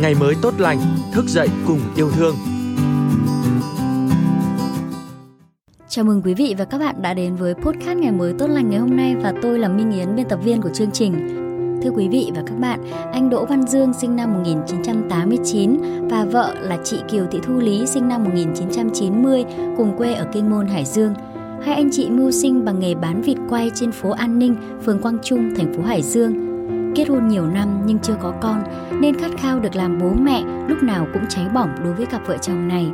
ngày mới tốt lành, thức dậy cùng yêu thương. Chào mừng quý vị và các bạn đã đến với podcast ngày mới tốt lành ngày hôm nay và tôi là Minh Yến, biên tập viên của chương trình. Thưa quý vị và các bạn, anh Đỗ Văn Dương sinh năm 1989 và vợ là chị Kiều Thị Thu Lý sinh năm 1990 cùng quê ở Kinh Môn Hải Dương. Hai anh chị mưu sinh bằng nghề bán vịt quay trên phố An Ninh, phường Quang Trung, thành phố Hải Dương. Kết hôn nhiều năm nhưng chưa có con nên khát khao được làm bố mẹ lúc nào cũng cháy bỏng đối với cặp vợ chồng này.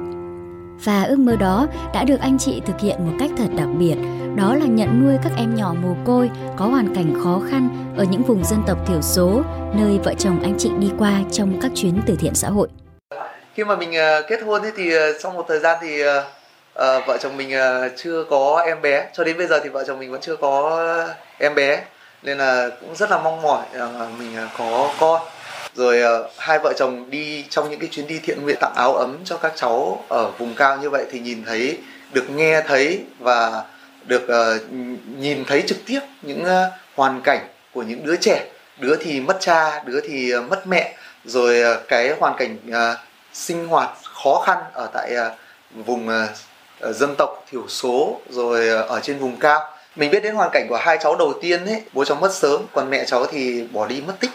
Và ước mơ đó đã được anh chị thực hiện một cách thật đặc biệt, đó là nhận nuôi các em nhỏ mồ côi có hoàn cảnh khó khăn ở những vùng dân tộc thiểu số, nơi vợ chồng anh chị đi qua trong các chuyến từ thiện xã hội. Khi mà mình ờ, kết hôn thì ờ, sau một thời gian thì ờ, vợ chồng mình chưa có em bé, cho đến bây giờ thì vợ chồng mình vẫn chưa có em bé nên là cũng rất là mong mỏi rằng mình à, có con. Rồi à, hai vợ chồng đi trong những cái chuyến đi thiện nguyện tặng áo ấm cho các cháu ở vùng cao như vậy thì nhìn thấy, được nghe thấy và được à, nhìn thấy trực tiếp những hoàn cảnh của những đứa trẻ. Đứa thì mất cha, đứa thì mất mẹ. Rồi cái hoàn cảnh sinh hoạt khó khăn ở tại vùng dân tộc thiểu số, rồi ở trên vùng cao mình biết đến hoàn cảnh của hai cháu đầu tiên ấy, bố cháu mất sớm, còn mẹ cháu thì bỏ đi mất tích.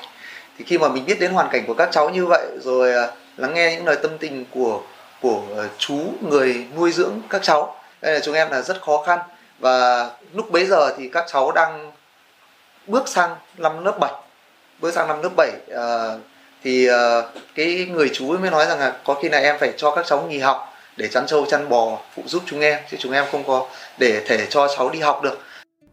Thì khi mà mình biết đến hoàn cảnh của các cháu như vậy, rồi à, lắng nghe những lời tâm tình của của ờ, chú người nuôi dưỡng các cháu, đây là chúng em là rất khó khăn. Và lúc bấy giờ thì các cháu đang bước sang năm lớp 7 bước sang năm lớp 7 ờ, thì ờ, cái người chú mới nói rằng là có khi là em phải cho các cháu nghỉ học để chăn trâu chăn bò phụ giúp chúng em chứ chúng em không có để thể cho cháu đi học được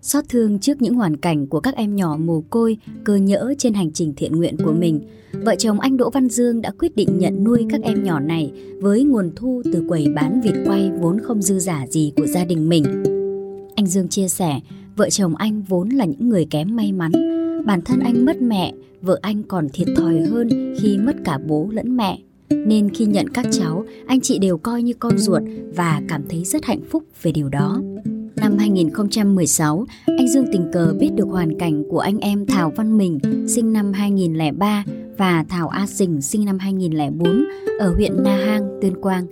Xót thương trước những hoàn cảnh của các em nhỏ mồ côi, cơ nhỡ trên hành trình thiện nguyện của mình, vợ chồng anh Đỗ Văn Dương đã quyết định nhận nuôi các em nhỏ này với nguồn thu từ quầy bán vịt quay vốn không dư giả gì của gia đình mình. Anh Dương chia sẻ, vợ chồng anh vốn là những người kém may mắn. Bản thân anh mất mẹ, vợ anh còn thiệt thòi hơn khi mất cả bố lẫn mẹ. Nên khi nhận các cháu, anh chị đều coi như con ruột và cảm thấy rất hạnh phúc về điều đó. Năm 2016, anh Dương tình cờ biết được hoàn cảnh của anh em Thảo Văn Mình sinh năm 2003 và Thảo A Sình sinh năm 2004 ở huyện Na Hang, Tuyên Quang.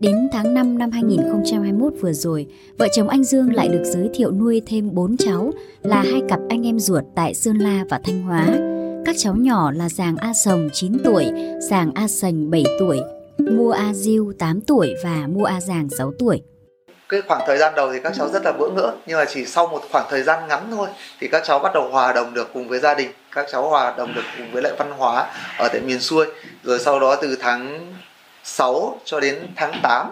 Đến tháng 5 năm 2021 vừa rồi, vợ chồng anh Dương lại được giới thiệu nuôi thêm 4 cháu là hai cặp anh em ruột tại Sơn La và Thanh Hóa. Các cháu nhỏ là Giàng A Sồng 9 tuổi, Giàng A Sành 7 tuổi, Mua A Diêu 8 tuổi và Mua A Giàng 6 tuổi. Cái khoảng thời gian đầu thì các cháu rất là bỡ ngỡ nhưng mà chỉ sau một khoảng thời gian ngắn thôi thì các cháu bắt đầu hòa đồng được cùng với gia đình. Các cháu hòa đồng được cùng với lại văn hóa ở tại miền xuôi. Rồi sau đó từ tháng 6 cho đến tháng 8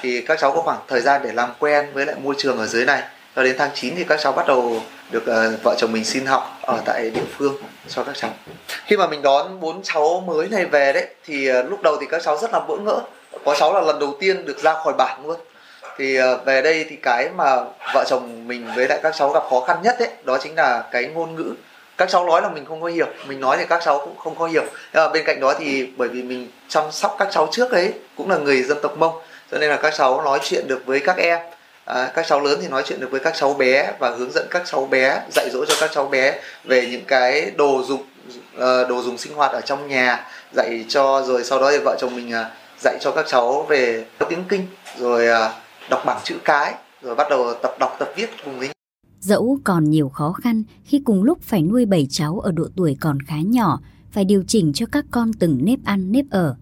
thì các cháu có khoảng thời gian để làm quen với lại môi trường ở dưới này cho đến tháng 9 thì các cháu bắt đầu được uh, vợ chồng mình xin học ở tại địa phương cho các cháu. Khi mà mình đón bốn cháu mới này về đấy thì uh, lúc đầu thì các cháu rất là bỡ ngỡ. Có cháu là lần đầu tiên được ra khỏi bản luôn. Thì ờ, về đây thì cái mà vợ chồng mình với lại các cháu gặp khó khăn nhất đấy đó chính là cái ngôn ngữ. Các cháu nói là mình không có hiểu mình nói thì các cháu cũng không có hiểu. Nhưng mà bên cạnh đó thì bởi vì mình chăm sóc các cháu trước ấy cũng là người dân tộc mông cho nên là các cháu nói chuyện được với các em à, các cháu lớn thì nói chuyện được với các cháu bé và hướng dẫn các cháu bé dạy dỗ cho các cháu bé về những cái đồ dùng ờ, đồ dùng sinh hoạt ở trong nhà dạy cho rồi sau đó thì vợ chồng mình ờ, dạy cho các cháu về tiếng kinh rồi ờ, đọc bảng chữ cái rồi bắt đầu tập đọc tập viết cùng với Dẫu còn nhiều khó khăn khi cùng lúc phải nuôi bảy cháu ở độ tuổi còn khá nhỏ, phải điều chỉnh cho các con từng nếp ăn nếp ở.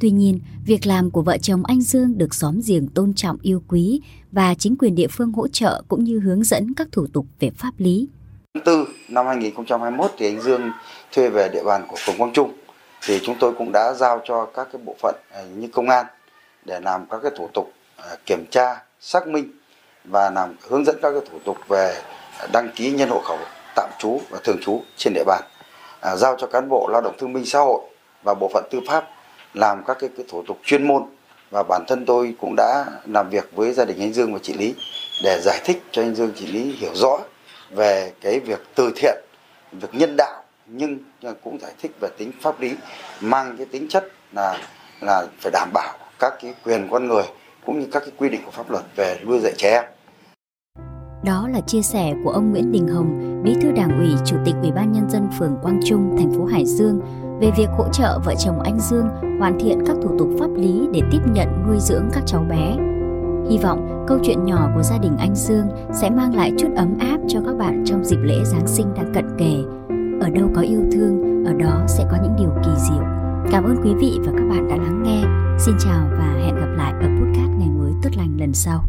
Tuy nhiên, việc làm của vợ chồng anh Dương được xóm giềng tôn trọng yêu quý và chính quyền địa phương hỗ trợ cũng như hướng dẫn các thủ tục về pháp lý. Tháng 4 năm 2021 thì anh Dương thuê về địa bàn của phường Quang Trung thì chúng tôi cũng đã giao cho các cái bộ phận à, như công an để làm các cái thủ tục à, kiểm tra xác minh và làm hướng dẫn các cái thủ tục về đăng ký nhân hộ khẩu tạm trú và thường trú trên địa bàn à, giao cho cán bộ lao động thương minh xã hội và bộ phận tư pháp làm các cái, cái thủ tục chuyên môn và bản thân tôi cũng đã làm việc với gia đình anh Dương và chị Lý để giải thích cho anh Dương chị Lý hiểu rõ về cái việc từ thiện việc nhân đạo nhưng cũng giải thích về tính pháp lý mang cái tính chất là là phải đảm bảo các cái quyền con người cũng như các cái quy định của pháp luật về nuôi dạy trẻ em. Đó là chia sẻ của ông Nguyễn Đình Hồng, Bí thư Đảng ủy, Chủ tịch Ủy ban nhân dân phường Quang Trung, thành phố Hải Dương về việc hỗ trợ vợ chồng anh Dương hoàn thiện các thủ tục pháp lý để tiếp nhận nuôi dưỡng các cháu bé. Hy vọng câu chuyện nhỏ của gia đình anh Dương sẽ mang lại chút ấm áp cho các bạn trong dịp lễ Giáng sinh đang cận kề. Ở đâu có yêu thương, ở đó sẽ có những điều kỳ diệu. Cảm ơn quý vị và các bạn đã lắng nghe. Xin chào và hẹn gặp lại ở podcast ngày mới tốt lành lần sau.